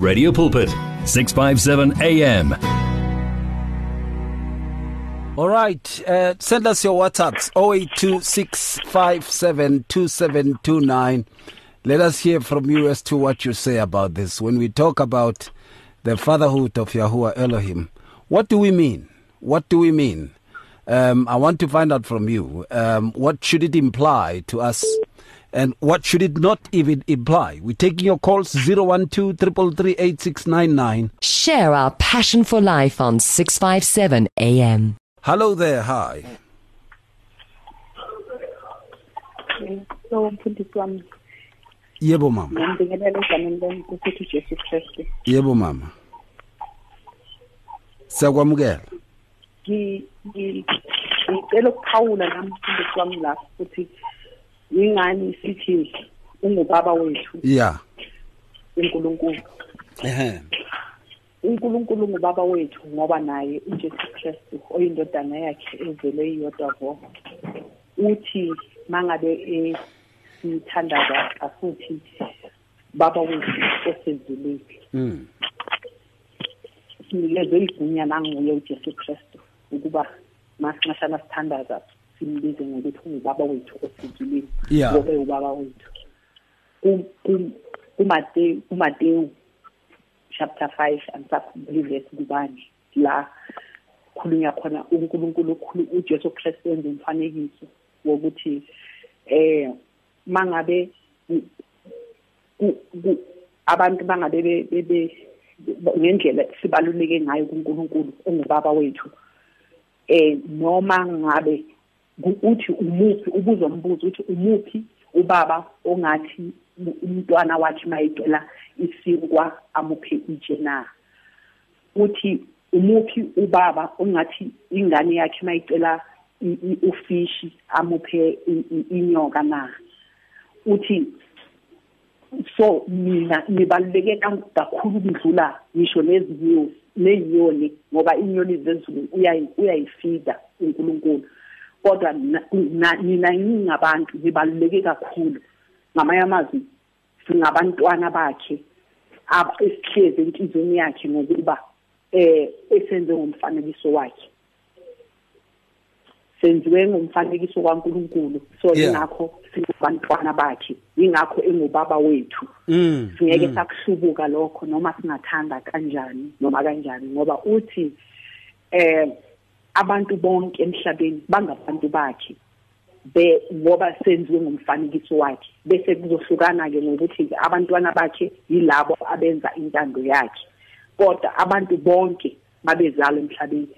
Radio Pulpit, 657 AM. All right, uh, send us your WhatsApps 0826572729. Let us hear from you as to what you say about this. When we talk about the fatherhood of Yahuah Elohim, what do we mean? What do we mean? Um, I want to find out from you. Um, what should it imply to us? And what should it not even imply? We're taking your calls 012 333 Share our passion for life on 657 AM. Hello there, hi. so mfundisi wami Yebo mama. ngibingelela egameni lenkosi uJesu Kristu Yebo mama. Siyakwamukela. Ngi- ngi- ngicela ukuphawula nami mfundisi wami lapho ukuthi yingani sithi ungubaba wethu Yeah. uNkulunkulu Ehe. uNkulunkulu ngubaba wethu ngoba naye uJesu Kristu oyindodana yakhe evele iyodwa vo uthi mangabe esithandaza asuthi baba wethu osezulwini Mm. sinikezwe igunya nanguye uJesu Kristu ukuba masingahlala sithandaza simbize ngokuthi ungubaba wethu osezulwini Yeah. ngobe ubaba wethu Ku- ku- kuMateyu kuMateyu chapter 5 angisakhumbuli verse kubani la khulunywa khona uNkulunkulu ukhulu uJesu Kristu wenza umfanekiso wokuthi eh mangabe ku- ku- ku- abantu bangabe be- be- be- ngendlela sibaluleke ngayo kuNkulunkulu ongubaba wethu eh noma ngabe ku- uthi umuphi ubuzwa umbuzo uthi umuphi ubaba ongathi umntwana wakhe mayicela isinkwa amuphe itshe na? Uthi umuphi ubaba ongathi ingane yakhe mayicela ufishi amuphe inyoka na? Uthi so mina nibaluleke kakhulu ukudlula ngisho nezinyoni nezinyoni ngoba inyoni zezulu uyayi- uyayifida uNkulunkulu. Kodwa na- na- nina ningabantu nibaluleke kakhulu. Ngamanye amazwi singabantwana bakhe esihlezi enhliziyweni yakhe ngokuba eh esenze ngomfanekiso wakhe. Senziwe ngomfanekiso kaNkulunkulu. So ingakho singabantwana bakhe. Ingakho engubaba wethu. Mm. singeke mm. sakuhlubuka lokho noma singathanda kanjani noma kanjani ngoba uthi eh abantu bonke emhlabeni bangabantu bakhe be ngoba senziwe ngomfanekiso wakhe bese kuzohlukana ke ngokuthi abantwana bakhe yilabo abenza intando yakhe kodwa abantu bonke babezalwa emhlabeni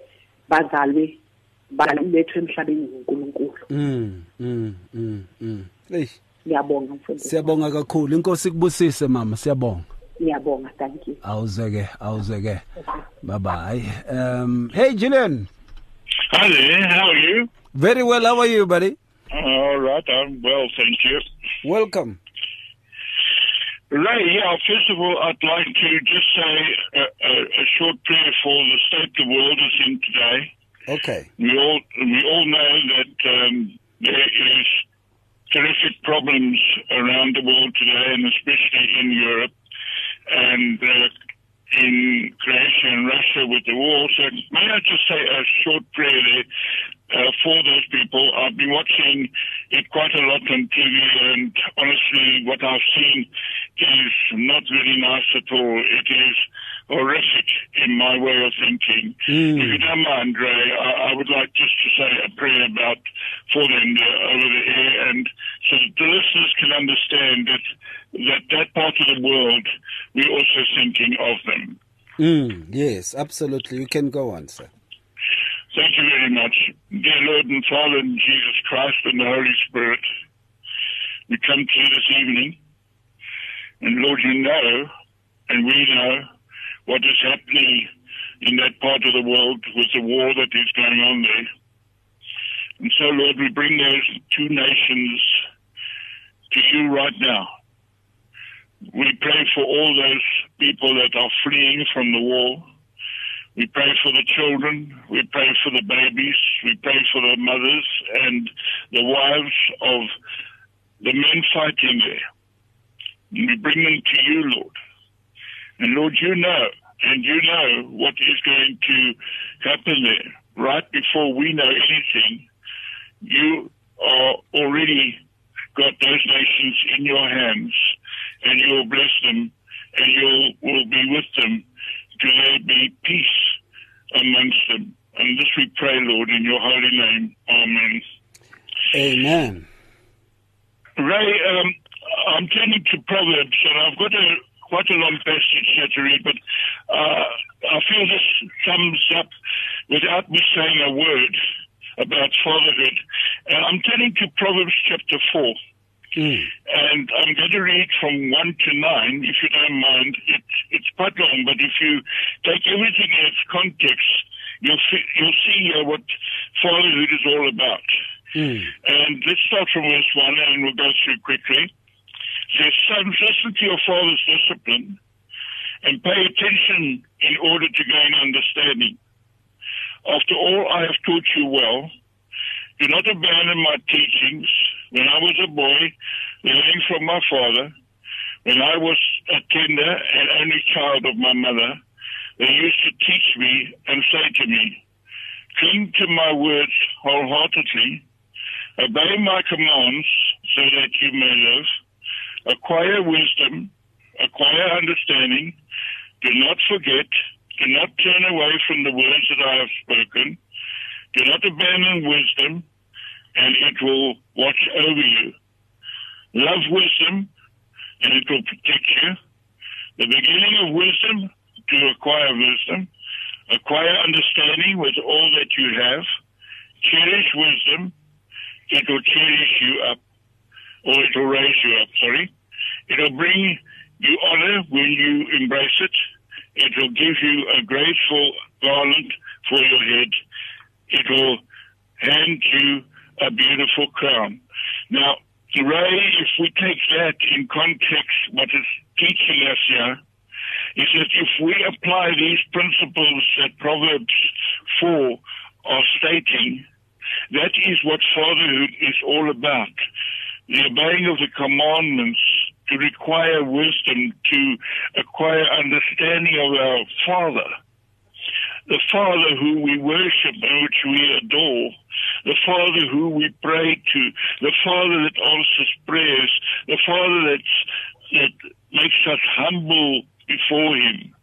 bazalwe balethwe emhlabeni nguNkulunkulu Mm. Mm. Mm. Mm. Hey, ngiyabonga mfundisi siyabonga kakhulu. Inkosi kubusise mama, siyabonga. ngiyabonga thank you Awuzeke, awuzeke. Bye bye. Um hey Julian. Hi there, how are you? Very well. How are you, buddy? All right, I'm well, thank you. Welcome. Ray, yeah, first of all, I'd like to just say a, a, a short prayer for the state the world is in today. Okay. We all we all know that um, there is terrific problems around the world today, and especially in Europe and uh, in Croatia and Russia with the war. So may I just say a short prayer there uh, for those people? I've been watching it quite a lot on TV, and honestly, what I've seen is not really nice at all. It is horrific in my way of thinking. If you don't mind, Ray, I, I would like just to say a prayer about for them uh, over the air, and so that the listeners can understand that that that part of the world we're also thinking of them. Mm. Yes, absolutely. You can go on, sir. Thank you very much. Dear Lord and Father in Jesus Christ and the Holy Spirit, we come to you this evening, and Lord, you know, and we know what is happening in that part of the world with the war that is going on there. And so, Lord, we bring those two nations to you right now. We pray for all those people that are fleeing from the war. We pray for the children. We pray for the babies. We pray for the mothers and the wives of the men fighting there. And we bring them to you, Lord. And Lord, you know, and you know what is going to happen there. Right before we know anything, you are already got those nations in your hands, and you will bless them, and you will be with them till there be peace amongst them. And this we pray, Lord, in your holy name. Amen. Amen. Ray, um, I'm turning to Proverbs, and I've got a quite a long passage here to read, but uh, I feel this sums up without me saying a word about fatherhood. And I'm turning to Proverbs chapter 4. And I'm going to read from 1 to 9, if you don't mind. It's, it's quite long, but if you take everything as context, you'll, see, you'll see uh, what fatherhood is all about. And let's start from verse 1 and we'll go through quickly. It says, Sons, listen to your father's discipline and pay attention in order to gain understanding. After all I have taught you well, do not abandon my teachings. When I was a boy, learning from my father, when I was a tender and only child of my mother, they used to teach me and say to me, Cling to my words wholeheartedly, obey my commands so that you may live, acquire wisdom, acquire understanding, do not forget, do not turn away from the words that I have spoken, do not abandon wisdom, and it will watch over you. Love wisdom, and it will protect you. The beginning of wisdom to acquire wisdom, acquire understanding with all that you have, cherish wisdom, it will cherish you up, or it will raise you up, sorry. It will bring you honor when you embrace it. It will give you a graceful garland for your head. It will hand you a beautiful crown. Now, Ray, if we take that in context, what is teaching us here is that if we apply these principles that Proverbs 4 are stating, that is what fatherhood is all about. The obeying of the commandments to require wisdom, to acquire understanding of our Father. The Father who we worship and which we adore. The Father who we pray to. The Father that answers prayers. The Father that's, that makes us humble before Him.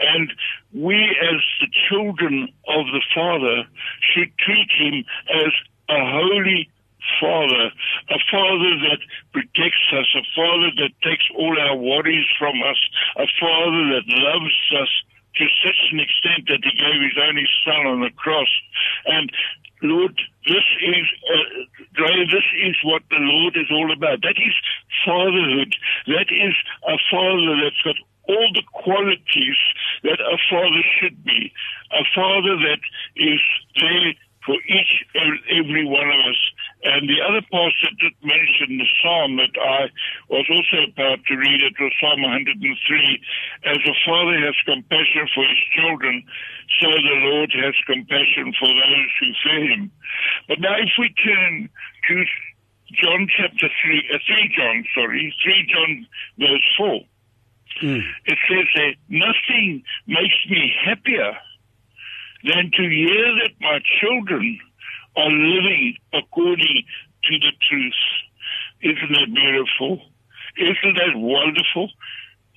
And we as the children of the Father should treat Him as a holy Father, a Father that protects us, a Father that takes all our worries from us, a Father that loves us to such an extent that He gave His only Son on the cross. And Lord, this is uh, this is what the Lord is all about. That is fatherhood. That is a Father that's got all the qualities that a father should be. A father that is there for each and every one of us. And the other pastor did mention the psalm that I was also about to read. It was Psalm 103. As a father has compassion for his children, so the Lord has compassion for those who fear him. But now if we turn to John chapter 3, uh, 3 John, sorry, 3 John verse 4. It says that nothing makes me happier than to hear that my children are living according to the truth. Isn't that beautiful? Isn't that wonderful?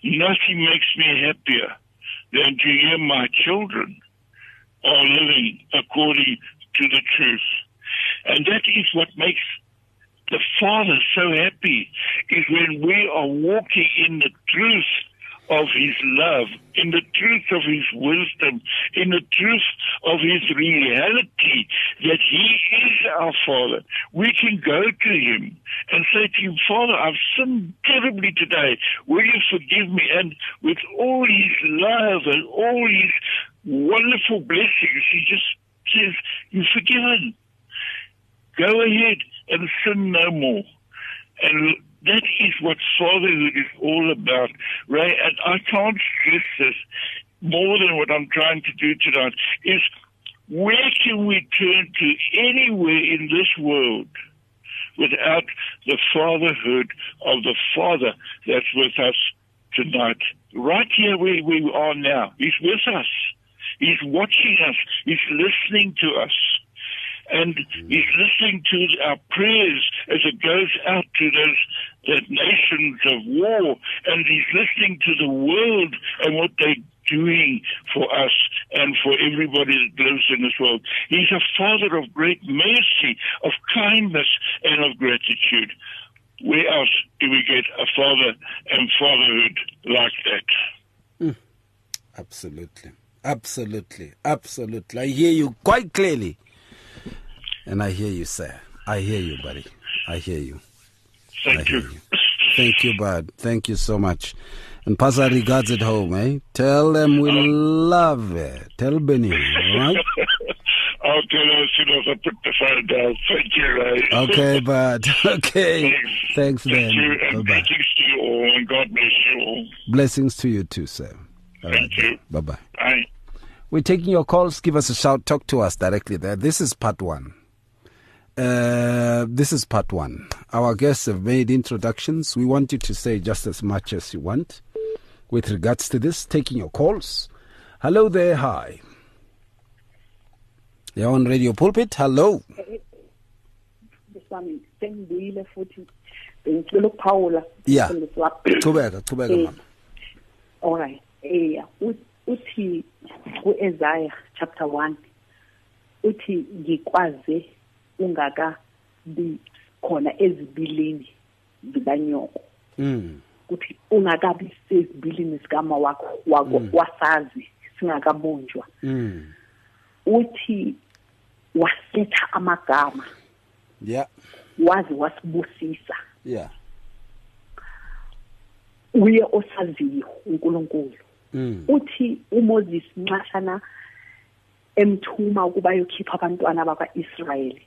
Nothing makes me happier than to hear my children are living according to the truth. And that is what makes the Father so happy is when we are walking in the truth of His love, in the truth of His wisdom, in the truth of His reality that He is our Father. We can go to Him and say to Him, Father, I've sinned terribly today. Will you forgive me? And with all His love and all His wonderful blessings, He just says, You're forgiven. Go ahead and sin no more. And that is what fatherhood is all about, Ray. And I can't stress this more than what I'm trying to do tonight. Is where can we turn to anywhere in this world without the fatherhood of the Father that's with us tonight, right here where we are now. He's with us. He's watching us. He's listening to us. And he's listening to our prayers as it goes out to those, those nations of war. And he's listening to the world and what they're doing for us and for everybody that lives in this world. He's a father of great mercy, of kindness, and of gratitude. Where else do we get a father and fatherhood like that? Hmm. Absolutely. Absolutely. Absolutely. I hear you quite clearly. And I hear you, sir. I hear you, buddy. I hear you. Thank hear you. you. Thank you, bud. Thank you so much. And pass our regards at home, eh? Tell them we love it. Tell Benny, all right? I'll tell her as soon as I put the phone down. Thank you, Ray. Okay, bud. Okay. Thanks, Thank then. you, and Bye-bye. blessings to you all, and God bless you all. Blessings to you too, sir. All right. Thank you. Bye-bye. Bye. We're taking your calls. Give us a shout. Talk to us directly there. This is part one. Uh, this is part one. Our guests have made introductions. We want you to say just as much as you want with regards to this. Taking your calls. Hello there. Hi. You're on Radio Pulpit. Hello. Yeah. Eh, eh u- uthi kuIsaiah chapter 1 uthi ngikwaze ungaka bi khona ezibilini zikanyoko Mm. uthi ungakabi sezibilini sikama wakho wako wasazi singakabunjwa Mm. uthi wasetha amagama Yeah. wazi wasibusisa Yeah. uye osaziyo uNkulunkulu Mm. uthi uMoses nxashana emthuma ukuba ayokhipha abantwana bakwaIsrayeli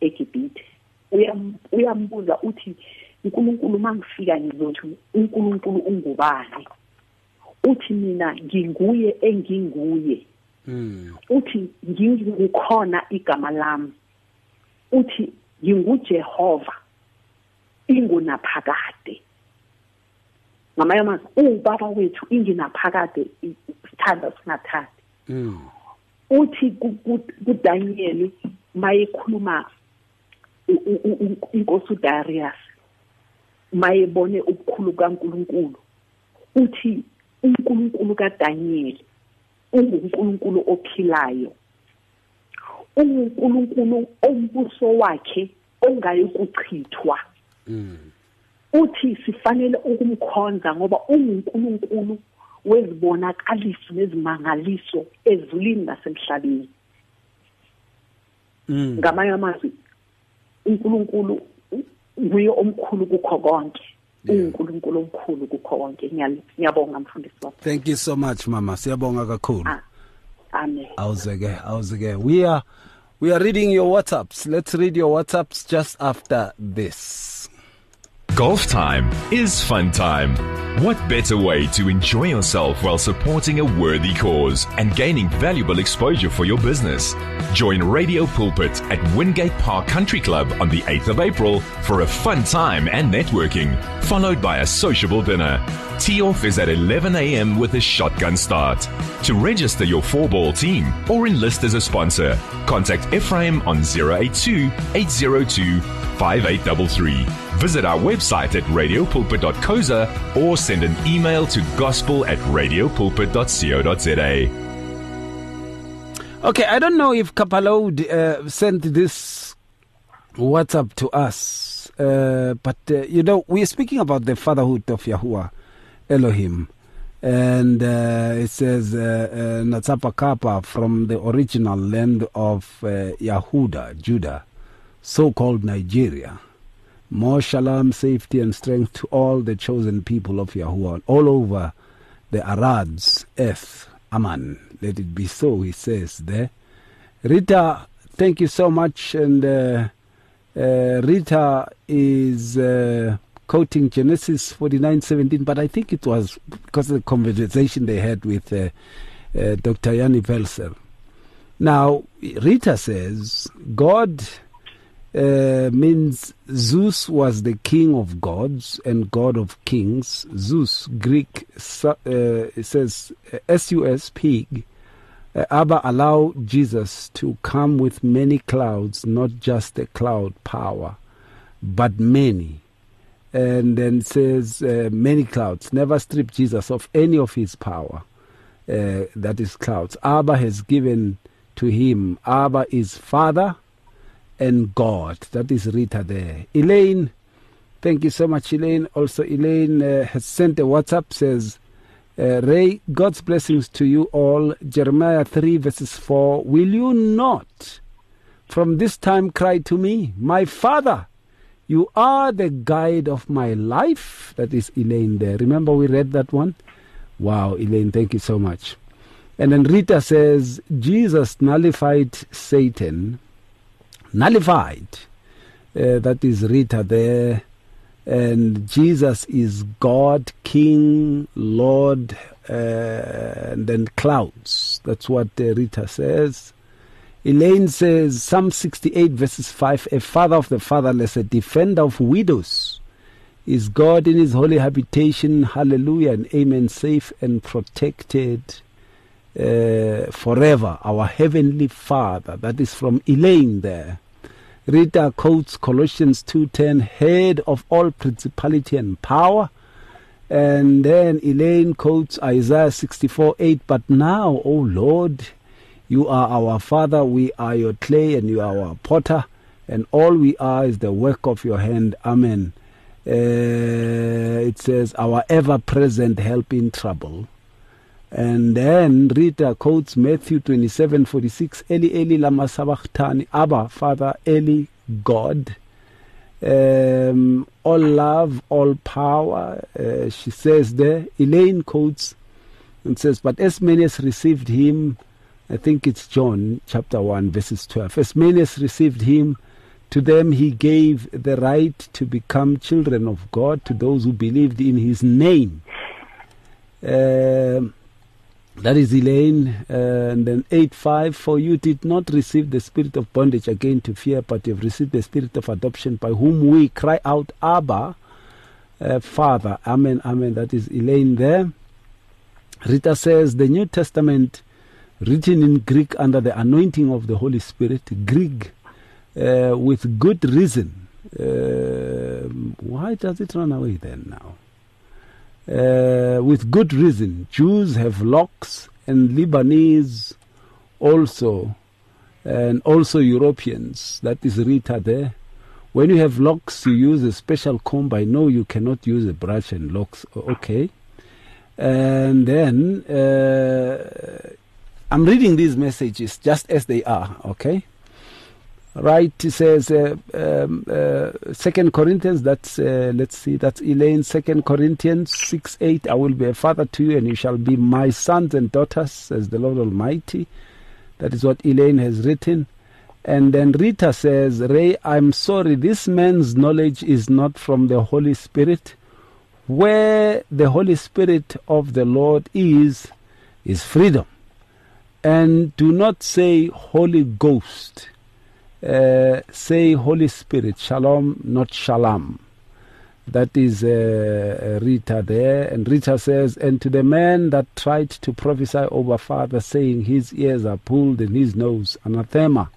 eGibhithe. Uyam- uyambuza uthi uNkulunkulu mangifika ngizothi uNkulunkulu ungubani? Uthi mina nginguye enginguye. Mm. uthi ngingikhona igama lami. Uthi ngingujehova ingunaphakade. Ngamanye amazwi uwubaba wethu inginaphakade sithanda singathandi Mm. uthi ku- ku- kuDaniel mayekhuluma inkosi uDarius mayebone ukukhulu kaNkuluNkulu uthi uNkulunkulu kaDaniel unguNkulunkulu ophilayo unguNkulunkulu ombuso wakhe ongayi kuchithwa Mm. uthi sifanele ukumkhonza ngoba unguNkulunkulu wezibonakaliso nezimangaliso ezulwini nasemhlabeni Mm. ngamanye amazwi uNkulunkulu nguye omkhulu kukho konke Yeah. uNkulunkulu omkhulu kukho konke Ngiyal- ngiyabonga mfundisi wami Thank you so much, Mama. Siyabonga kakhulu. Ah, amen Awuzeke, awuzeke. We are we are reading your WhatsApps. Let's read your WhatsApps just after this. Golf time is fun time. What better way to enjoy yourself while supporting a worthy cause and gaining valuable exposure for your business? Join Radio Pulpit at Wingate Park Country Club on the 8th of April for a fun time and networking, followed by a sociable dinner. Tee off is at 11 a.m. with a shotgun start. To register your four ball team or enlist as a sponsor, contact Ephraim on 082 802 5833. Visit our website at radiopulpit.coza or send an email to gospel at radiopulpit.co.za. Okay, I don't know if Kapalod uh, sent this WhatsApp to us, uh, but uh, you know we are speaking about the fatherhood of Yahuah Elohim, and uh, it says uh, uh, Natsapa Kappa from the original land of uh, Yahuda, Judah, so-called Nigeria. More shalom, safety, and strength to all the chosen people of Yahuah all over the Arabs, earth. Aman. Let it be so, he says there. Rita, thank you so much. And uh, uh, Rita is uh, quoting Genesis 49:17, but I think it was because of the conversation they had with uh, uh, Dr. Yanni Velser. Now, Rita says God uh, means Zeus was the king of gods and god of kings. Zeus, Greek, uh, it says S-U-S, pig. Uh, Abba allow Jesus to come with many clouds, not just a cloud power, but many. And then says uh, many clouds. Never strip Jesus of any of his power. Uh, that is clouds. Abba has given to him. Abba is Father and God. That is Rita there. Elaine, thank you so much, Elaine. Also, Elaine uh, has sent a WhatsApp, says, uh, Ray, God's blessings to you all. Jeremiah 3, verses 4. Will you not from this time cry to me, My Father? You are the guide of my life. That is Elaine there. Remember, we read that one? Wow, Elaine, thank you so much. And then Rita says, Jesus nullified Satan nullified. Uh, that is Rita there. And Jesus is God, King, Lord, uh, and then clouds. That's what uh, Rita says. Elaine says, Psalm 68, verses 5 A father of the fatherless, a defender of widows, is God in his holy habitation. Hallelujah and amen. Safe and protected uh, forever. Our heavenly Father. That is from Elaine there. Rita quotes Colossians 2:10, head of all principality and power. And then Elaine quotes Isaiah 64:8, but now, O Lord, you are our Father, we are your clay, and you are our potter, and all we are is the work of your hand. Amen. Uh, it says, our ever present help in trouble. And then Rita quotes Matthew 27 46, Eli Eli lama sabachthani, Abba, Father, Eli, God. Um, all love, all power, uh, she says there. Elaine quotes and says, But as many as received him, I think it's John chapter 1, verses 12. As many as received him, to them he gave the right to become children of God, to those who believed in his name. Um, that is Elaine. Uh, and then 8 5 For you did not receive the spirit of bondage again to fear, but you have received the spirit of adoption, by whom we cry out, Abba, uh, Father. Amen, amen. That is Elaine there. Rita says, The New Testament, written in Greek under the anointing of the Holy Spirit, Greek, uh, with good reason. Uh, why does it run away then now? Uh, with good reason. Jews have locks, and Lebanese also, and also Europeans. That is Rita there. When you have locks, you use a special comb. I know you cannot use a brush and locks. Okay. And then uh, I'm reading these messages just as they are. Okay right says uh, um, uh, second corinthians that's uh, let's see that's elaine second corinthians 6 8 i will be a father to you and you shall be my sons and daughters says the lord almighty. That is what elaine has written. And then rita says ray i'm sorry this man's knowledge is not from the holy spirit. Where the holy spirit of the lord is is freedom. And do not say holy ghost uh, say Holy Spirit, Shalom, not Shalom. That is uh, Rita there. And Rita says, And to the man that tried to prophesy over Father, saying his ears are pulled and his nose anathema.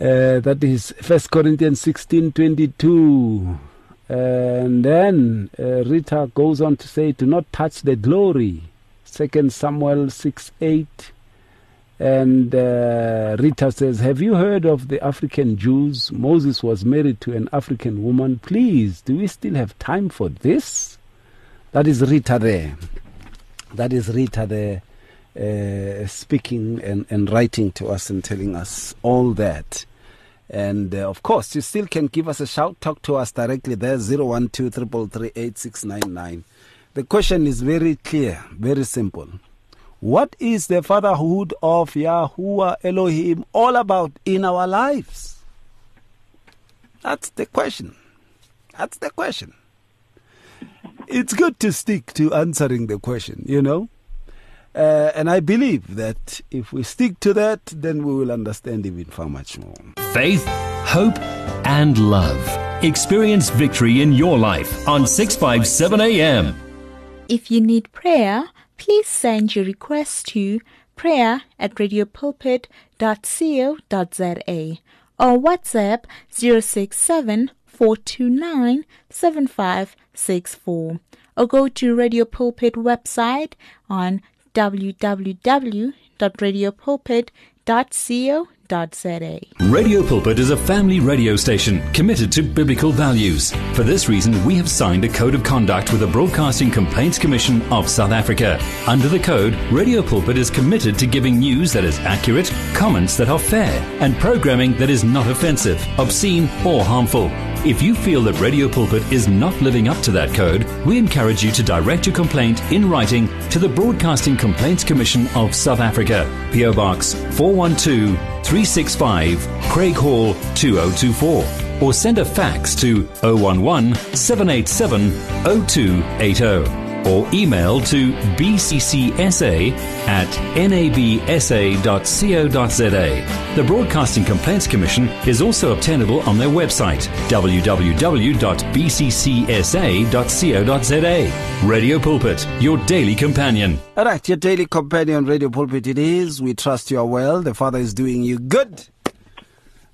Uh, that is First Corinthians 16 22. And then uh, Rita goes on to say, Do not touch the glory. Second Samuel 6 8. And uh, Rita says, Have you heard of the African Jews? Moses was married to an African woman. Please, do we still have time for this? That is Rita there. That is Rita there uh, speaking and, and writing to us and telling us all that. And uh, of course, you still can give us a shout, talk to us directly there, 012 The question is very clear, very simple. What is the fatherhood of Yahuah Elohim all about in our lives? That's the question. That's the question. It's good to stick to answering the question, you know. Uh, and I believe that if we stick to that, then we will understand even far much more. Faith, hope, and love. Experience victory in your life on 657 AM. If you need prayer, please send your request to prayer at radiopulpit.co.za or WhatsApp 067 429 7564 or go to Radio Pulpit website on www.radiopulpit.co.za. Radio Pulpit is a family radio station committed to biblical values. For this reason, we have signed a code of conduct with the Broadcasting Complaints Commission of South Africa. Under the code, Radio Pulpit is committed to giving news that is accurate, comments that are fair, and programming that is not offensive, obscene, or harmful. If you feel that Radio Pulpit is not living up to that code, we encourage you to direct your complaint in writing to the Broadcasting Complaints Commission of South Africa, PO Box 412 365, Craighall 2024, or send a fax to 011 787 0280 or email to bccsa at nabsa.co.za. The Broadcasting Complaints Commission is also obtainable on their website www.bccsa.co.za. Radio Pulpit, your daily companion. All right, your daily companion Radio Pulpit it is. We trust you are well. The Father is doing you good,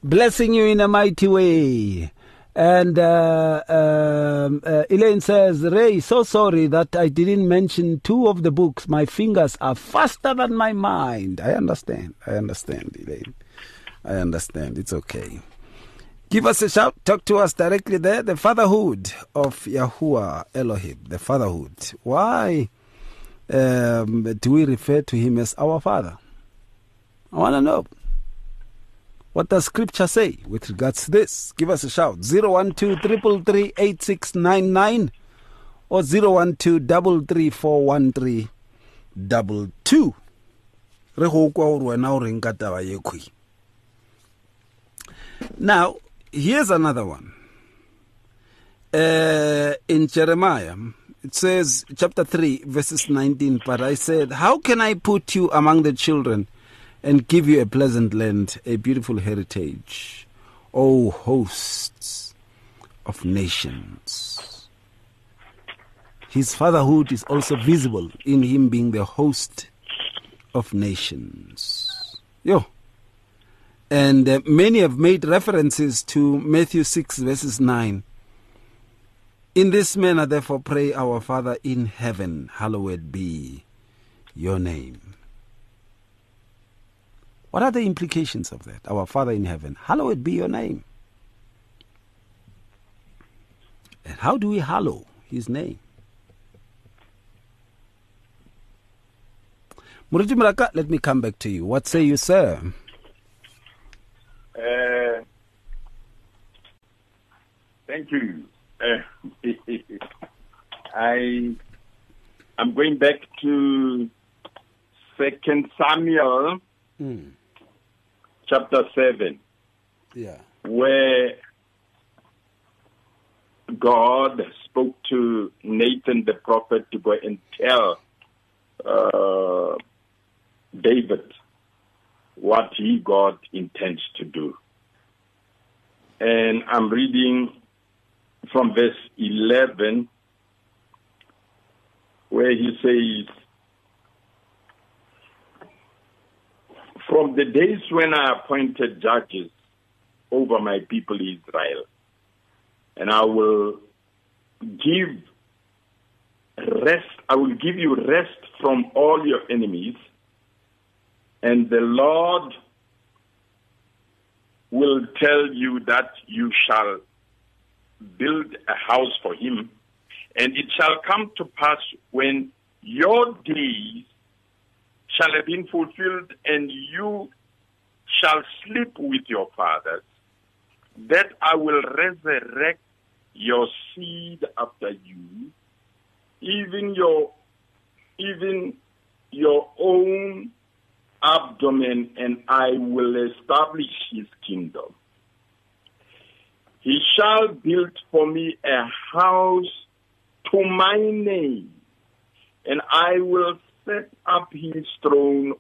blessing you in a mighty way. And uh, um, uh, Elaine says, Ray, so sorry that I didn't mention two of the books. My fingers are faster than my mind. I understand. I understand, Elaine. I understand. It's okay. Give us a shout. Talk to us directly there. The fatherhood of Yahuah Elohim. The fatherhood. Why um, do we refer to him as our father? I want to know. What does scripture say with regards to this? Give us a shout. 012 333 8699 or 012 334 22. Re go kwa gore wena o reng ka. Now, here's another one. Uh, in Jeremiah, it says, chapter 3, verses 19, but I said, How can I put you among the children and give you a pleasant land, a beautiful heritage, O hosts of nations? His fatherhood is also visible in him being the host of nations. Yo. And uh, many have made references to Matthew 6, verses 9. In this manner, therefore, pray our Father in heaven, hallowed be your name. What are the implications of that? Our Father in heaven, hallowed be your name. And how do we hallow his name? Muriti Moraka, let me come back to you. What say you, sir? Uh, thank you. Uh, I I'm going back to Second Samuel, Mm. Chapter seven, Yeah. where God spoke to Nathan the prophet to go and tell uh, David what he God intends to do. And I'm reading from verse 11 where he says, From the days when I appointed judges over my people Israel, and I will give rest, I will give you rest from all your enemies, and the Lord will tell you that you shall build a house for him, and it shall come to pass when your days shall have been fulfilled and you shall sleep with your fathers, that I will resurrect your seed after you, even your even your own abdomen, and I will establish his kingdom. He shall build for me a house to my name, and I will set up his throne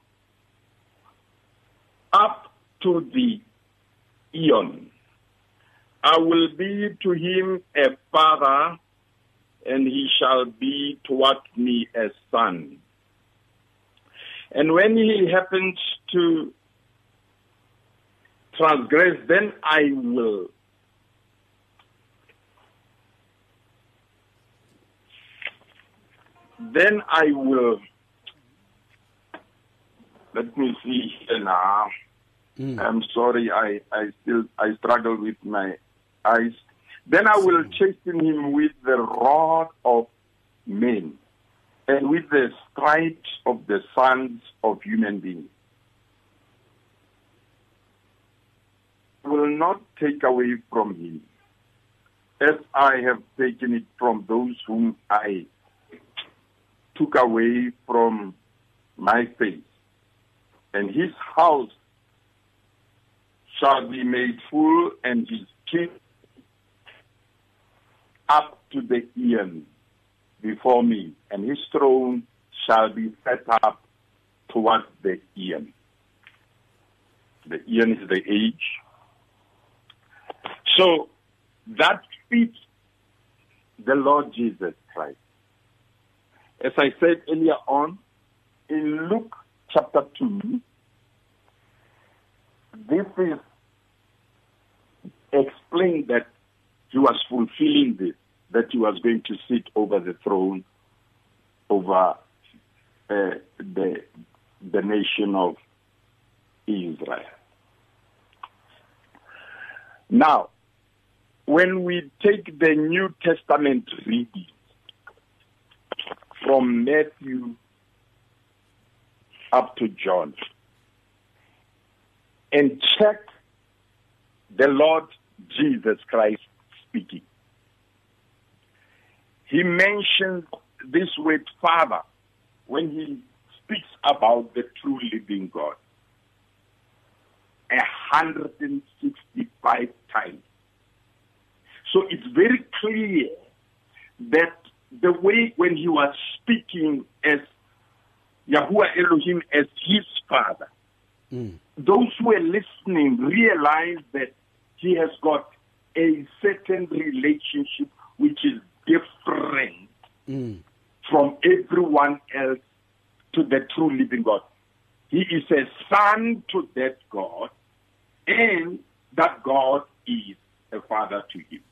up to the eon. I will be to him a father, and he shall be toward me a son. And when he happens to transgress, then I will then I will let me see here now. Mm. I'm sorry, I, I still I struggle with my eyes. Then I will chasten him with the rod of men and with the stripes of the sons of human beings. I will not take away from him as I have taken it from those whom I took away from my face. And his house shall be made full, and his king up to the end before me, and his throne shall be set up towards the end. The end is the age. So that fits the Lord Jesus Christ. As I said earlier on, in Luke chapter 2, this is explained that he was fulfilling this, that he was going to sit over the throne over uh, the, the nation of Israel. Now, when we take the New Testament reading from Matthew up to John and check the Lord Jesus Christ speaking. He mentions this word Father when he speaks about the true living God. A hundred and sixty-five times. So it's very clear that the way when he was speaking as Yahuah Elohim as his father, Mm. those who were listening realized that he has got a certain relationship which is different Mm. from everyone else to the true living God. He is a son to that God, and that God is a father to him.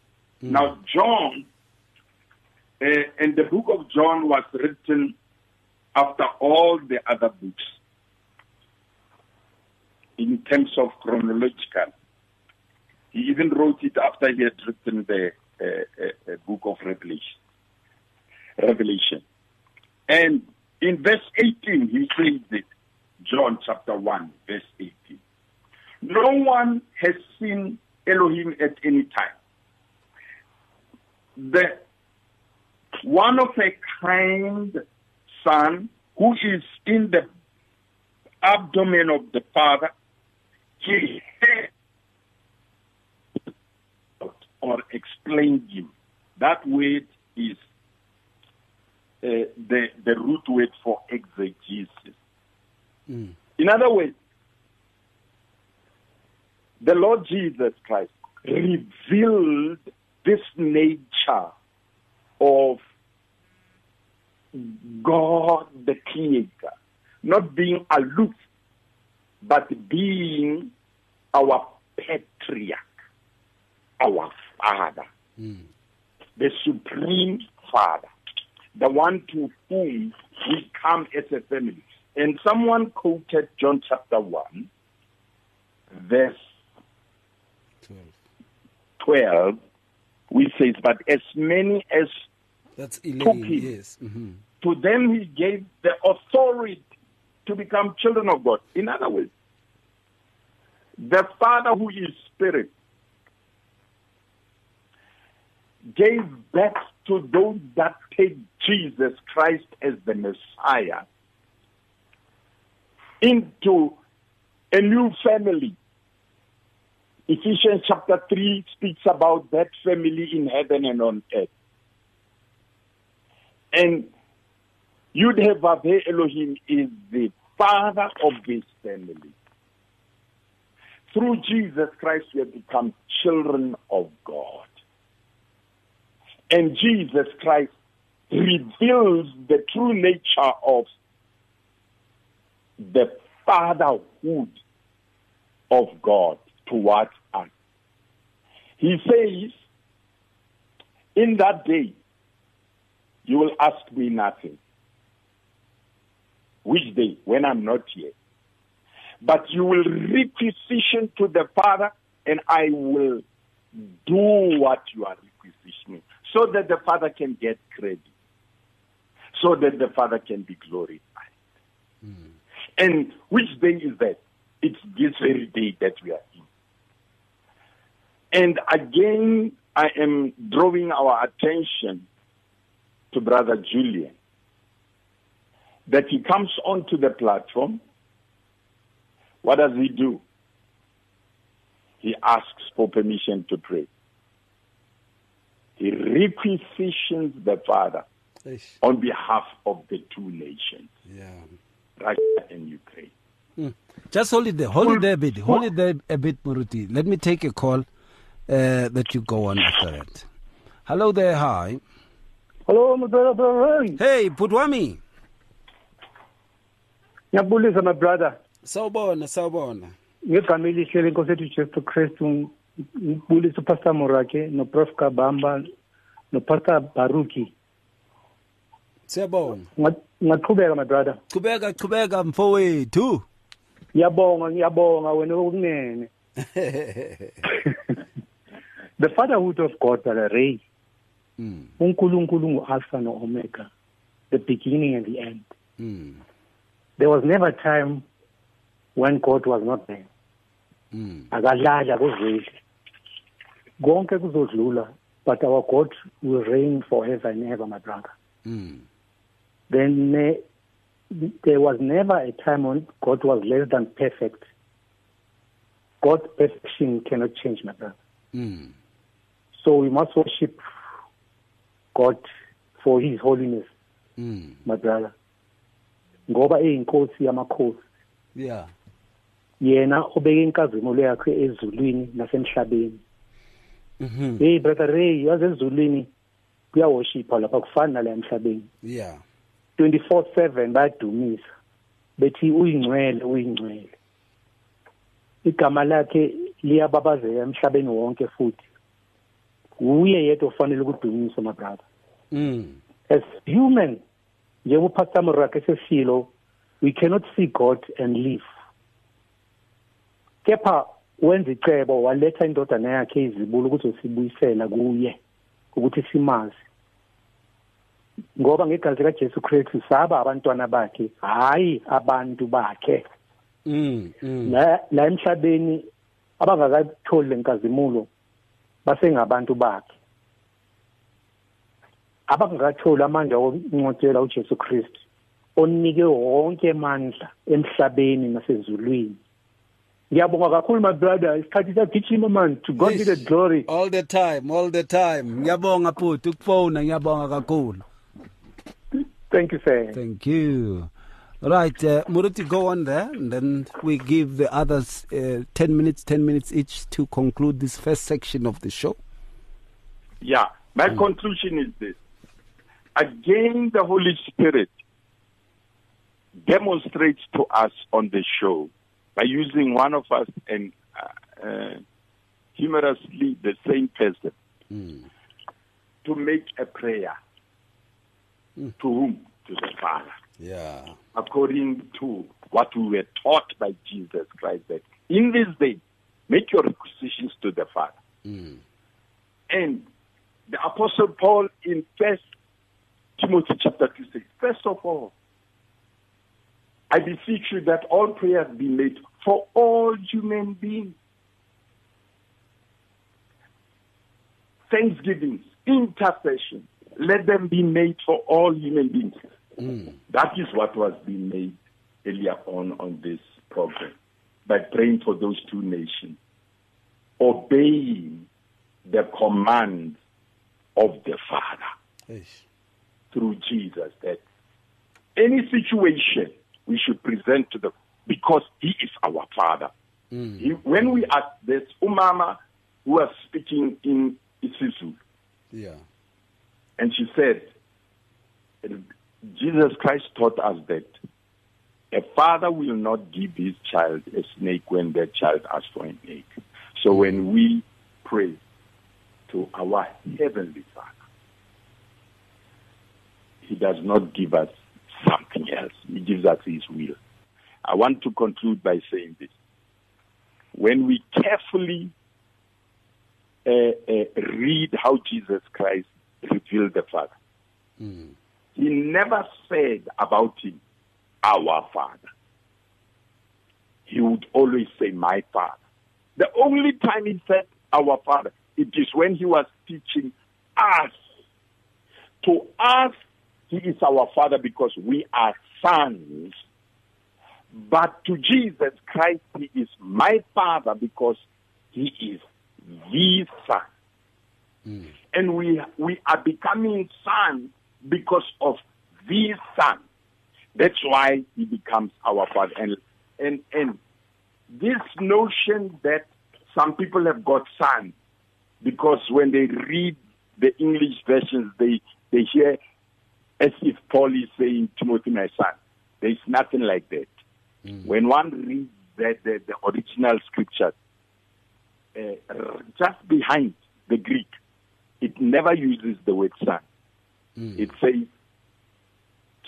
Now, John, uh, and the book of John was written after all the other books in terms of chronological. He even wrote it after he had written the uh, uh, uh, book of Revelation. Revelation. And in verse 18, he says it, John chapter 1, verse 18. No one has seen Elohim at any time. The one of a kind son who is in the abdomen of the father, he had or explained him. That word is uh, the, the root word for exegesis. Mm. In other words, the Lord Jesus Christ revealed this nature of God the Creator, not being aloof, but being our patriarch, our Father, Mm. the Supreme Father, the one to whom we come as a family. And someone quoted John chapter 1, verse 12. 12, which says, But as many as That's Took 11 him. years. hmm to them he gave the authority to become children of God. In other words, the Father who is Spirit gave birth to those that take Jesus Christ as the Messiah into a new family. Ephesians chapter 3 speaks about that family in heaven and on earth. And Yud He Vav Elohim is the father of this family. Through Jesus Christ, we have become children of God. And Jesus Christ reveals the true nature of the fatherhood of God towards us. He says, In that day, you will ask me nothing. Which day? When I'm not here. But you will requisition to the Father, and I will do what you are requisitioning, so that the Father can get credit, so that the Father can be glorified. Hmm. And which day is that? It's this very day that we are in. And again, I am drawing our attention to Brother Julian that he comes onto the platform. What does he do? He asks for permission to pray. He requisitions the Father Eish. on behalf of the two nations, Yeah. Russia and Ukraine. Hmm. Just hold it there. Hold it there a bit. Hold it there a bit, Muruti. Let me take a call uh, that you go on after that. Hello there. Hi. Hello, my brother, brother. Hey, Putwami. Ngiyabulisa my brother. Sawubona, sawubona. Ngegama elihle lenkosi yethu Jesu Kristu ngibulisa uPastor Morake noProf Kabamba noPastor Baruki. Siyabonga. Nga- Ngaqhubeka my brother. Chubeka, chubeka mfowethu. Ngiyabonga, ngiyabonga wena okunene. The fatherhood of God, Brother Ray. Mm, uNkulunkulu ngu-Alpha no-Omega, the beginning and the end. mm, There was never a time when God was not there. mm. akadlali akuzeli konke kuzodlula but our god will reign forever and ever my brother Mm. then uh, there was never a time when god was less than perfect god's perfection cannot change my brother Mm. so we must worship god for his holiness Mm. my brother ngoba eyinkosi yamakhosi Yeah. yena obeke inkazimulo yakhe ezulwini nasemhlabeni Mhm. hey brother ray yazi ezulwini kuyawoshipha lapha kufani nala emhlabeni? Yeah. 24/7 bayadumisa. Bethi uyingcwele uyingcwele. Igama lakhe liyababazeka emhlabeni wonke futhi. Uye yedwa ofanele ukudumiswa my brother. Mm. as human njengoba upastor Morake sesilo we cannot see god and live. Kepha wenza icebo waletha indodana yakhe izibulo ukuthi usibuyisela kuye ukuthi simazi ngoba ngegazi kaJesu Kristu saba abantwana bakhe hayi abantu bakhe Mm. Mm. la la emhlabeni abangakatholi lenkazimulo basengabantu bakhe abangakatholi amandla okuncotshela uJesu Kristu onike wonke amandla emhlabeni nasezulwini ngiyabonga kakhulu my brother isikhathi sagijima man to god be the glory All the time, all the time. Ngiyabonga futhi ukufona ngiyabonga kakhulu. thank you sir Thank you. Right, uh, Muruti, go on there, and then we give the others uh, 10 minutes, 10 minutes each to conclude this first section of the show. Yeah, my conclusion is this. Again, the Holy Spirit demonstrates to us on the show by using one of us and uh, uh, humorously the same person to make a prayer. To whom? To the Father. Yeah. According to what we were taught by Jesus Christ, that in this day, make your requisitions to the Father. Mm. And the Apostle Paul in First Timothy chapter 2 says, First of all, I beseech you that all prayers be made for all human beings. Thanksgivings, intercession, let them be made for all human beings. Mm. That is what was being made earlier on on this program by praying for those two nations, obeying the command of the Father Eish. through Jesus that any situation we should present to them because he is our father. Mm. He, when we ask this umama who was speaking in isiZulu Yeah. and she said Jesus Christ taught us that a father will not give his child a snake when that child asks for an egg. So when we pray to our heavenly Father, he does not give us something else. He gives us his will. I want to conclude by saying this. When we carefully uh, uh, read how Jesus Christ revealed the Father, Mm. he never said about him, our Father. He would always say, my Father. The only time he said, our Father, it is when he was teaching us. To us, he is our Father because we are sons. But to Jesus Christ, he is my Father because he is the Son. Hmm. And we, we are becoming sons because of the Son. That's why he becomes our Father. And, and, and this notion that some people have got sons because when they read the English versions, they, they hear Paul is saying, Timothy, my son. There's nothing like that. Mm. When one reads the, the, the original scriptures, uh, just behind the Greek, it never uses the word son. Mm. It says,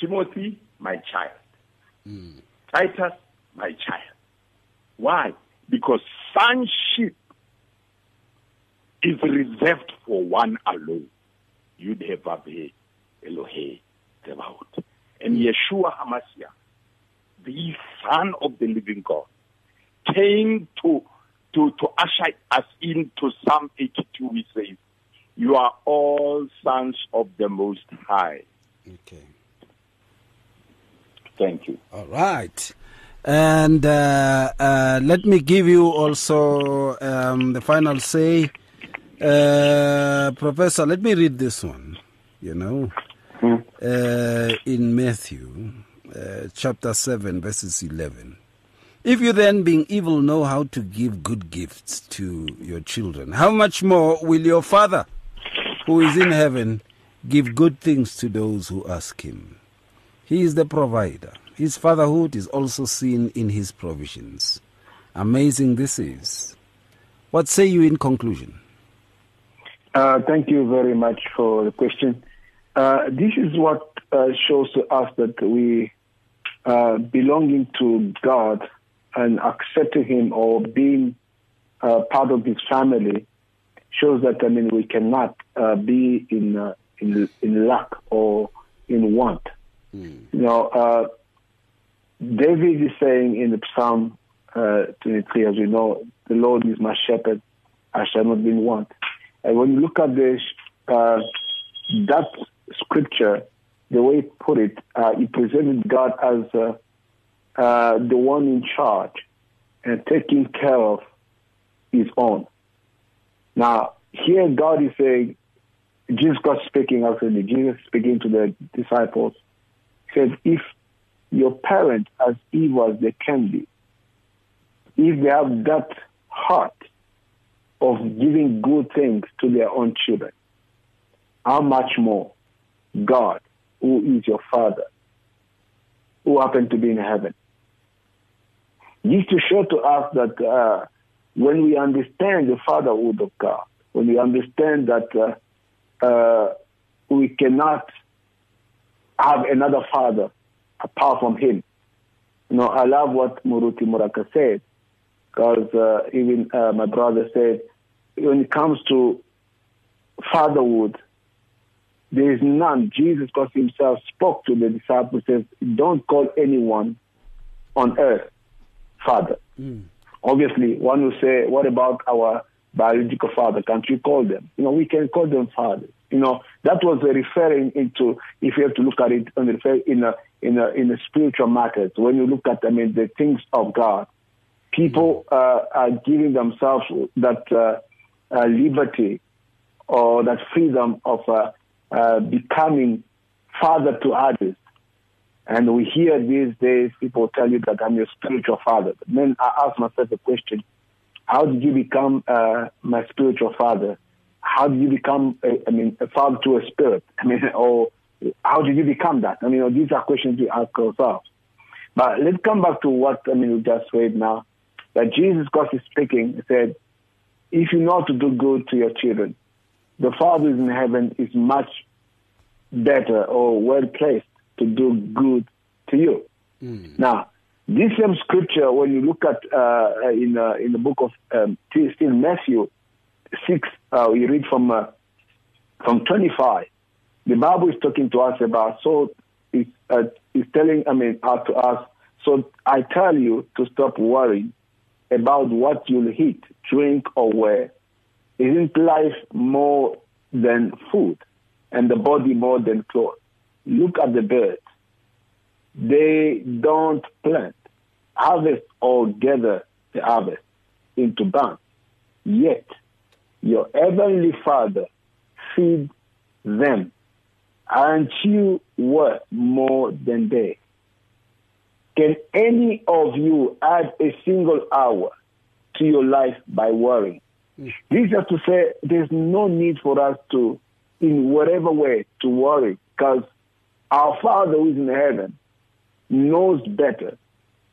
Timothy, my child. Mm. Titus, my child. Why? Because sonship is reserved for one alone. You'd have Elohe Zebaot. And Yeshua HaMashiach, the Son of the living God, came to, to, to usher us into Psalm 82. He says, You are all sons of the Most High. Okay. Thank you. All right. And uh, uh, let me give you also um, the final say. Uh, Professor, let me read this one. You know, uh, in Matthew uh, chapter 7, verses 11. If you then, being evil, know how to give good gifts to your children, how much more will your Father who is in heaven give good things to those who ask him? He is the provider. His fatherhood is also seen in his provisions. Amazing this is. What say you in conclusion? Uh, thank you very much for the question. Uh, this is what uh, shows to us that we uh, belonging to God and accepting Him or being uh, part of His family shows that I mean we cannot uh, be in uh, in in lack or in want. You know, uh, David is saying in the Psalm uh, 23, as we know, the Lord is my shepherd; I shall not be in want. And when you look at this, uh, that scripture, the way he put it, uh, he presented God as uh, uh, the one in charge and taking care of his own. Now, here God is saying, Jesus God speaking actually, Jesus speaking to the disciples, says, if your parents, as evil as they can be, if they have that heart of giving good things to their own children, how much more God, who is your Father, who happened to be in heaven. This to show to us that uh, when we understand the fatherhood of God, when we understand that uh, uh, we cannot have another father apart from Him. You know, I love what Muruti Moraka said, because uh, even uh, my brother said, when it comes to fatherhood, there is none. Jesus Christ himself spoke to the disciples, says, don't call anyone on earth father. Obviously, one will say, what about our biological father? Can't we call them? You know, we can call them fathers. You know, that was referring into, if you have to look at it and refer in a, in a, in a spiritual matters, when you look at, I mean, the things of God, people uh, are giving themselves that uh, uh, liberty or that freedom of uh, becoming father to others. And we hear these days people tell you that I'm your spiritual father. But then I ask myself the question, how did you become uh, my spiritual father? How did you become, a, I mean, a father to a spirit? I mean, or how did you become that? I mean, these are questions we ask ourselves. But let's come back to what, I mean, we just read now. That Jesus, Christ is speaking, he said, if you know to do good to your children, the Father in heaven is much better or well placed to do good to you. Mm. Now, this same scripture, when you look at uh, in uh, in the book of um, still Matthew six, uh, we read from uh, from twenty five. The Bible is talking to us about so it's, uh, it's telling I mean uh, to us. So I tell you to stop worrying about what you'll eat, drink, or wear. Isn't life more than food, and the body more than clothes? Look at the birds they don't plant, harvest, or gather the harvest into barns. Yet, your heavenly Father feeds them. Aren't you worth more than they? Can any of you add a single hour to your life by worrying? This is to say there's no need for us to, in whatever way, to worry because our Father who is in heaven knows better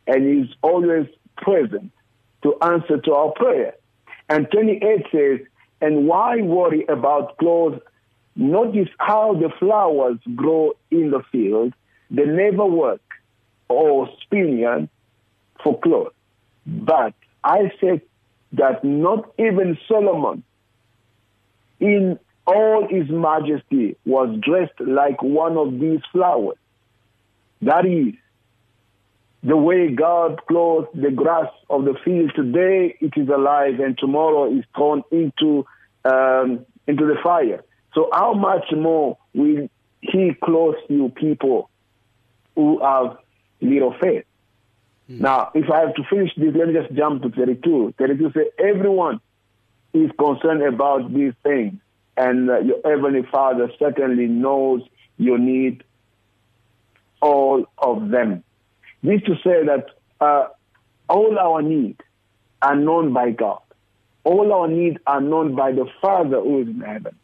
and is always present to answer to our prayer. And 28 says, and why worry about clothes? Notice how the flowers grow in the field. They never work or spin yarn for clothes. But I said that not even Solomon in all his majesty was dressed like one of these flowers. That is, the way God clothes the grass of the field today, it is alive, and tomorrow is thrown into um, into the fire. So, how much more will He clothe you, people who have little faith? Now, if I have to finish this, let me just jump to 32. 32 says, everyone is concerned about these things, and uh, your heavenly Father certainly knows your need, all of them. This to say that uh, all our needs are known by God. All our needs are known by the Father who is in heaven.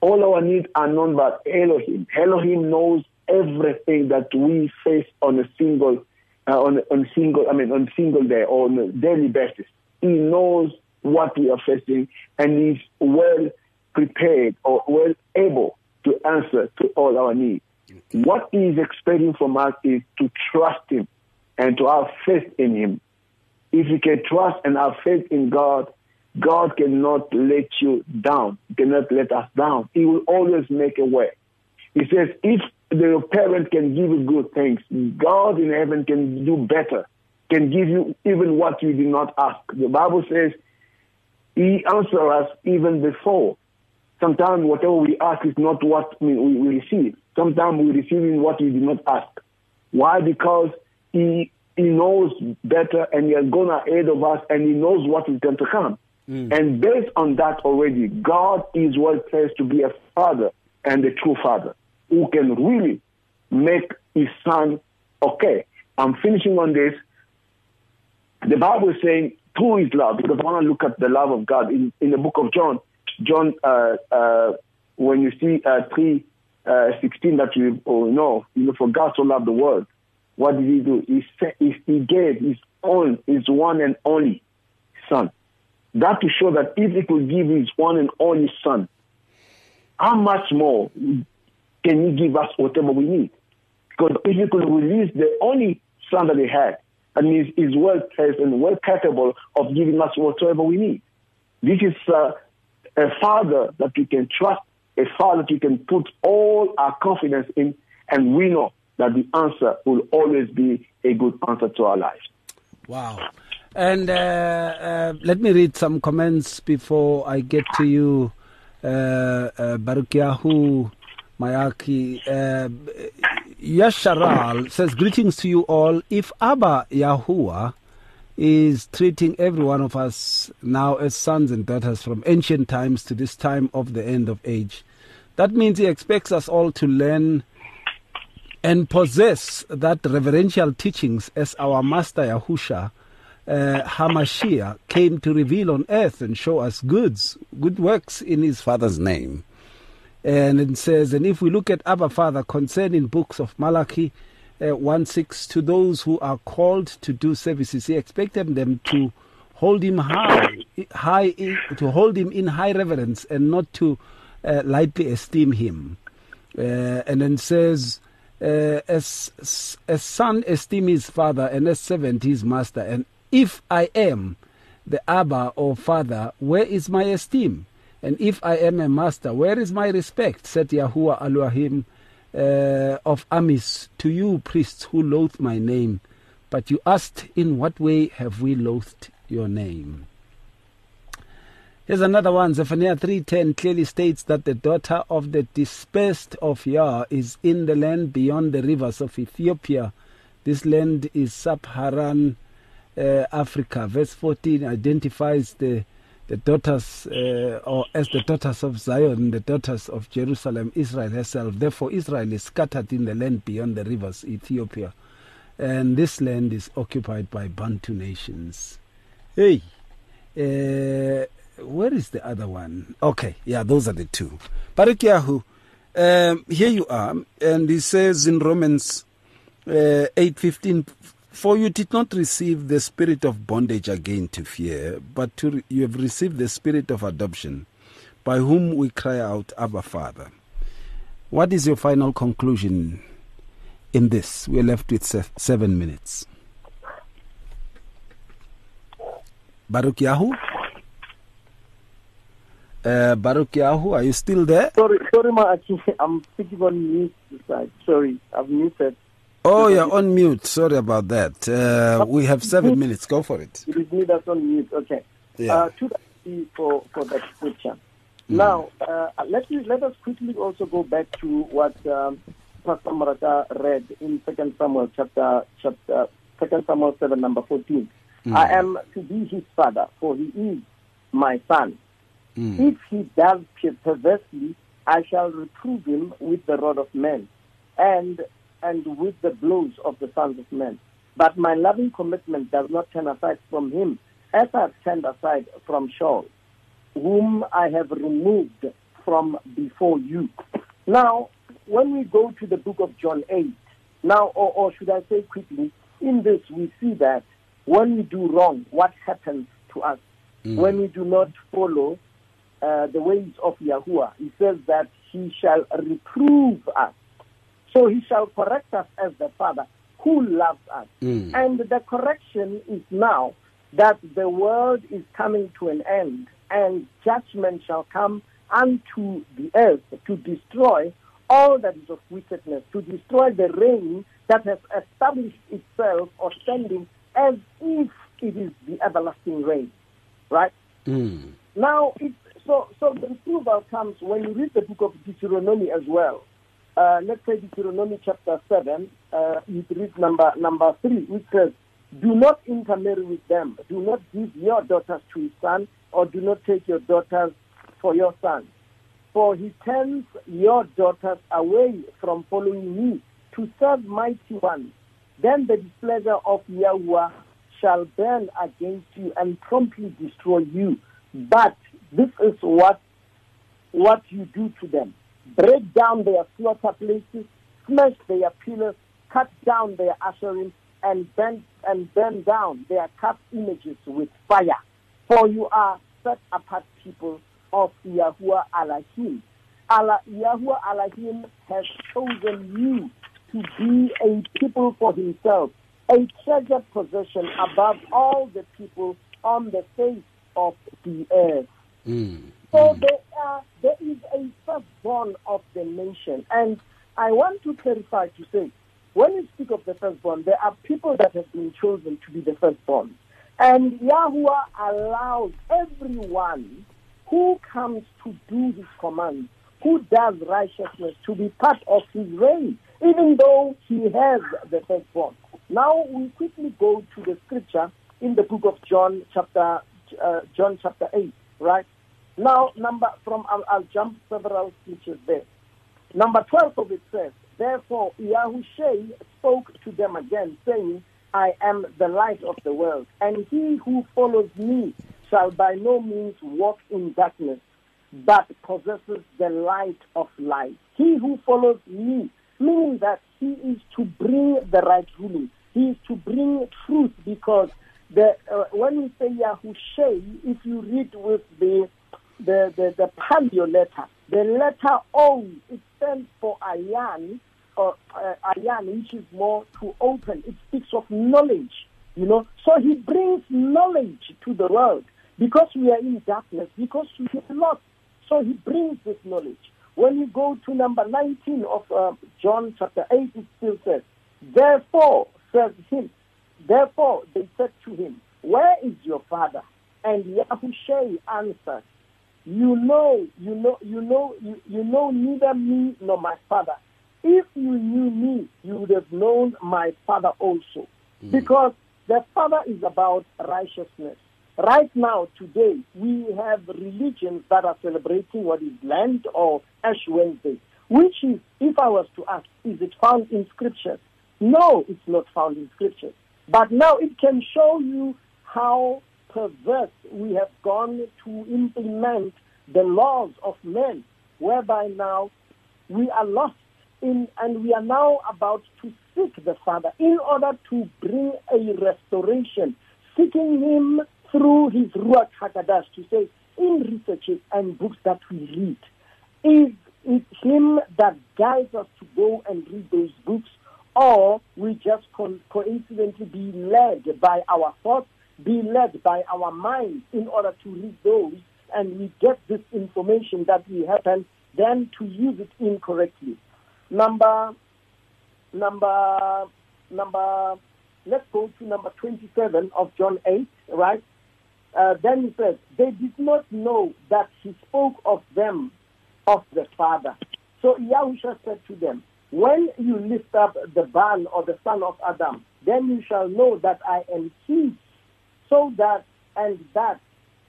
All our needs are known by Elohim. Elohim knows everything that we face on a single, uh, on, on single, I mean, on single day or on a daily basis. He knows what we are facing and is well prepared or well able to answer to all our needs. What he is expecting from us is to trust him and to have faith in him. If you can trust and have faith in God, God cannot let you down. Cannot let us down. He will always make a way. He says, if the parent can give you good things, God in heaven can do better, can give you even what you did not ask. The Bible says, He answers us even before. Sometimes whatever we ask is not what we, we receive. Sometimes we receive in what we did not ask. Why? Because He He knows better and He has gone ahead of us and He knows what is going to come. Hmm. And based on that already, God is well placed to be a father and a true father who can really make his son okay. I'm finishing on this. The Bible is saying through his love, because I want to look at the love of God in, in the book of John. John, uh, uh, when you see uh, 3 uh, 16 that you know, you know, for God so loved the world, what did he do? He, said, he gave his own, his one and only son. That to show that if he could give his one and only son, how much more can you give us whatever we need? Because if you could release the only son that he had, and is, is well placed and well capable of giving us whatever we need. This is uh, a father that we can trust, a father that we can put all our confidence in, and we know that the answer will always be a good answer to our lives. Wow. And uh, uh, let me read some comments before I get to you, uh, uh, Baruk'Yahu Mayaki. Uh, Yasharal says, Greetings to you all. If Abba Yahuah is treating every one of us now as sons and daughters from ancient times to this time of the end of age, that means he expects us all to learn and possess that reverential teachings as our Master Yahusha uh, Hamashiach came to reveal on earth and show us goods, good works in his Father's name. And it says, and if we look at Abba Father concerning books of Malachi uh, 1 6, to those who are called to do services, he expected them to hold him high, high to hold him in high reverence and not to uh, lightly esteem him. Uh, and then says, uh, as, as son esteem his father and as servant his master and if I am the Abba or Father, where is my esteem? And if I am a master, where is my respect? Said Yahuah Elohim uh, of Amis to you, priests who loathe my name. But you asked, In what way have we loathed your name? Here's another one. Zephaniah 3.10 clearly states that the daughter of the dispersed of Yah is in the land beyond the rivers of Ethiopia. This land is Sub-Saharan uh, Africa. Verse 14 identifies the the daughters, uh, or as the daughters of Zion, the daughters of Jerusalem, Israel herself. Therefore, Israel is scattered in the land beyond the rivers, Ethiopia. And this land is occupied by Bantu nations. Hey, uh, where is the other one? Okay, yeah, those are the two. Baruk'Yahu, um, here you are, and he says in Romans uh, 8:15, for you did not receive the spirit of bondage again to fear, but to, you have received the spirit of adoption, by whom we cry out, Abba, Father. What is your final conclusion in this? We're left with seven minutes. Baruk'Yahu? Uh, Baruk'Yahu, are you still there? Sorry, sorry, ma, I'm speaking on mute. Sorry, I've muted. Oh, you're on mute. Sorry about that. Uh, we have seven minutes. Go for it. It is me that's on mute. Okay. Yeah. Uh, two for for that scripture. Mm. Now, uh, let me let us quickly also go back to what um, Pastor Moraka read in Second Samuel chapter chapter Second Samuel seven number fourteen. Mm. I am to be his father, for he is my son. Mm. If he does perversely, I shall reprove him with the rod of men, and and with the blows of the sons of men. But my loving commitment does not turn aside from him, as I have turned aside from Shaul, whom I have removed from before you. Now, when we go to the book of John 8, now, or, or should I say quickly, in this we see that when we do wrong, what happens to us? Mm. When we do not follow uh, the ways of Yahuah, he says that he shall reprove us. So he shall correct us as the Father who loves us. Mm. And the correction is now that the world is coming to an end and judgment shall come unto the earth to destroy all that is of wickedness, to destroy the reign that has established itself or standing as if it is the everlasting reign. Right? Mm. Now, so, so the approval comes when you read the book of Deuteronomy as well uh, let's say Deuteronomy chapter 7, uh, you read number, number 3, which says, Do not intermarry with them. Do not give your daughters to his son, or do not take your daughters for your son. For he turns your daughters away from following me to serve mighty ones. Then the displeasure of Yahweh shall burn against you and promptly destroy you. But this is what what you do to them break down their slaughter places, smash their pillars, cut down their asherim, and burn, and burn down their carved images with fire. For you are set apart people of Yahuah Elohim. Allah, Yahuah Elohim has chosen you to be a people for himself, a treasured possession above all the people on the face of the earth. Mm. So there, are, there is a firstborn of the nation. And I want to clarify to say, when we speak of the firstborn, there are people that have been chosen to be the firstborn. And Yahuah allows everyone who comes to do his commands, who does righteousness, to be part of his reign, even though he has the firstborn. Now we quickly go to the scripture in the book of John, chapter uh, John chapter eight, right? Now, number from I'll, I'll jump several scriptures there. Number twelve of it says, Therefore, Yahushua spoke to them again, saying, I am the light of the world, and he who follows me shall by no means walk in darkness, but possesses the light of life. He who follows me, meaning that he is to bring the right ruling. He is to bring truth because the uh, when we say Yahushua, if you read with the the the, the paleo letter, the letter O it stands for ayan or uh, ayan, which is more to open. It speaks of knowledge, you know. So he brings knowledge to the world because we are in darkness, because we are lost. So he brings this knowledge. When you go to number 19 of uh, John chapter 8, it still says, Therefore, says him, therefore they said to him, Where is your father? And Yahushua answered, You know, you know, you know, you, you know neither me nor my father. If you knew me, you would have known my father also. Mm. Because the father is about righteousness. Right now, today, we have religions that are celebrating what is Lent or Ash Wednesday, which is, if I was to ask, is it found in scriptures? No, it's not found in scriptures. But now it can show you how perverse we have gone to implement the laws of men, whereby now we are lost in, and we are now about to seek the Father in order to bring a restoration, seeking Him through his Ruach HaKadosh to say, in researches and books that we read, is it him that guides us to go and read those books, or we just co- coincidentally be led by our thoughts, be led by our minds in order to read those, and we get this information that we happen then to use it incorrectly. Number, number, number, let's go to number 27 of John 8, right? uh, then he says, they did not know that he spoke of them, of the Father. So Yahusha said to them, when you lift up the ban or the son of Adam, then you shall know that I am he, so that and that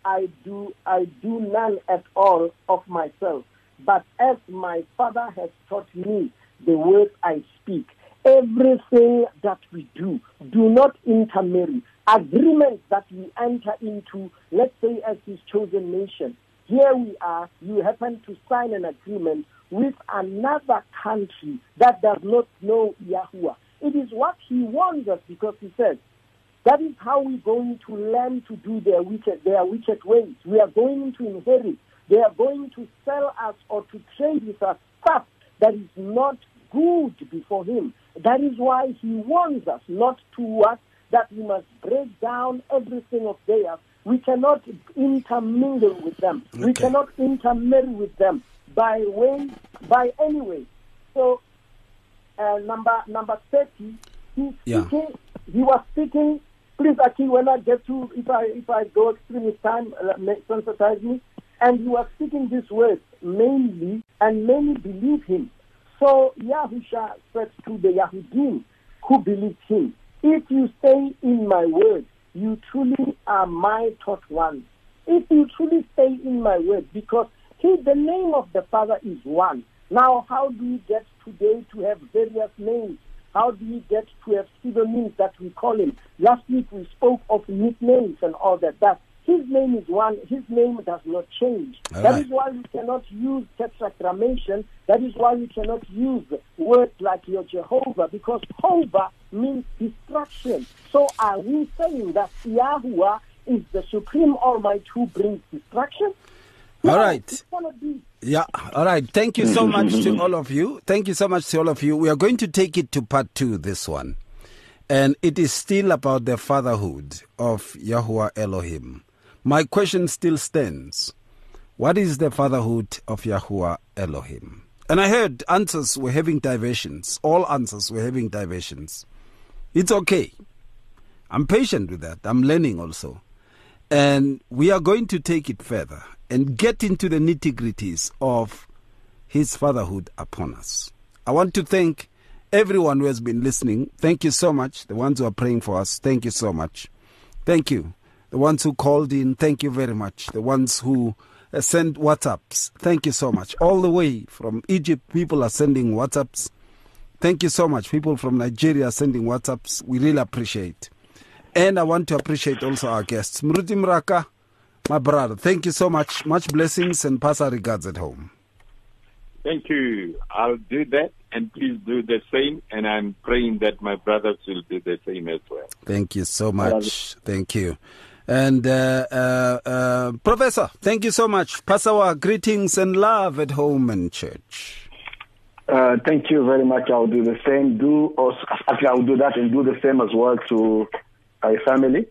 I do I do none at all of myself, but as my Father has taught me, the words I speak. Everything that we do, do not intermarry agreements that we enter into, let's say as his chosen nation. Here we are, you happen to sign an agreement with another country that does not know Yahuah. It is what he warns us because he says, that is how we're going to learn to do their wicked, their wicked ways. We are going to inherit. They are going to sell us or to trade with us stuff that is not good before him. That is why he warns us not to us that we must break down everything of theirs. We cannot intermingle with them. Okay. We cannot intermarry with them by way, by any way. So, uh, number number thirty, he's yeah. speaking. He was speaking. Please, Aki, when I get to, if I if I go extreme with time, uh, sensitize me. And he was speaking these words mainly, and many believe him. So Yahusha said to the Yahudim who believed him, if you stay in my word, you truly are my taught ones. If you truly stay in my word, because he, the name of the Father is one. Now, how do you get today to have various names? How do you get to have pseudonyms that we call him? Last week we spoke of nicknames and all that. That his name is one. His name does not change. All that right. is why we cannot use tetragrammaton. That is why we cannot use words like your Jehovah, because Jehovah means destruction. So are we saying that Yahuah is the supreme Almighty who brings destruction? No, all right. Yeah, all right. Thank you so much to all of you. Thank you so much to all of you. We are going to take it to part two, this one. And it is still about the fatherhood of Yahuah Elohim. My question still stands. What is the fatherhood of Yahuah Elohim? And I heard answers were having diversions. All answers were having diversions. It's okay. I'm patient with that. I'm learning also. And we are going to take it further and get into the nitty gritties of his fatherhood upon us. I want to thank everyone who has been listening. Thank you so much. The ones who are praying for us, thank you so much. Thank you. The ones who called in, thank you very much. The ones who uh, sent WhatsApps, thank you so much. All the way from Egypt, people are sending WhatsApps. Thank you so much. People from Nigeria sending WhatsApps. We really appreciate. And I want to appreciate also our guests. Mruti Moraka, my brother, thank you so much. Much blessings and pass our regards at home. Thank you. I'll do that, and please do the same. And I'm praying that my brothers will do the same as well. Thank you so much. Thank you. And uh, uh, uh, Professor, thank you so much. Pass our greetings and love at home and church. Uh, thank you very much. I'll do the same. Do also, actually, I'll do that and do the same as well to my family,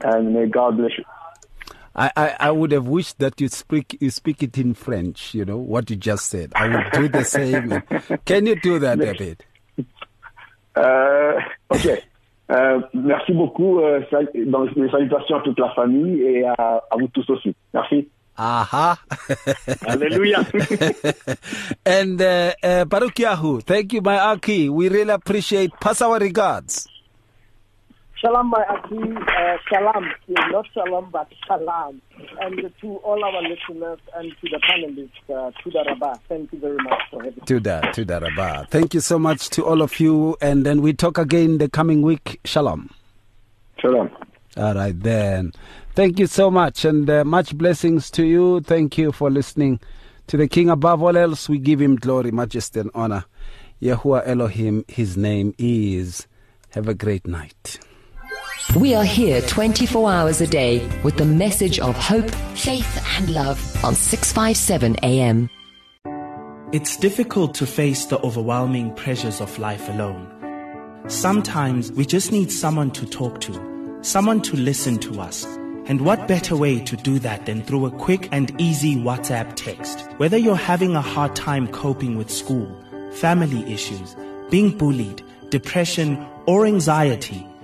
and may God bless you. I, I, I would have wished that you speak you speak it in French. You know what you just said. I would do the same. Can you do that, David? Euh, ok. Euh, merci beaucoup. Euh, mes salutations à toute la famille et à, à vous tous aussi. Merci. Aha. Hallelujah. and uh, uh, Baruk'Yahu, thank you, my Aki. We really appreciate. Pass our regards. Shalom, my Aki. Uh, shalom. Not shalom, but shalom. And to all our listeners and to the panelists, uh, to the Rabbah, thank you very much for having To that, to that, Rabba. Thank you so much to all of you. And then we talk again the coming week. Shalom. Shalom. All right, then. Thank you so much, and uh, much blessings to you. Thank you for listening to the King. Above all else, we give him glory, majesty, and honor. Yahuah Elohim, his name is. Have a great night. We are here 24 hours a day with the message of hope, faith, and love on 657 AM. It's difficult to face the overwhelming pressures of life alone. Sometimes we just need someone to talk to, someone to listen to us. And what better way to do that than through a quick and easy WhatsApp text? Whether you're having a hard time coping with school, family issues, being bullied, depression, or anxiety,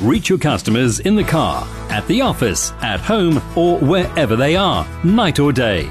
Reach your customers in the car, at the office, at home, or wherever they are, night or day.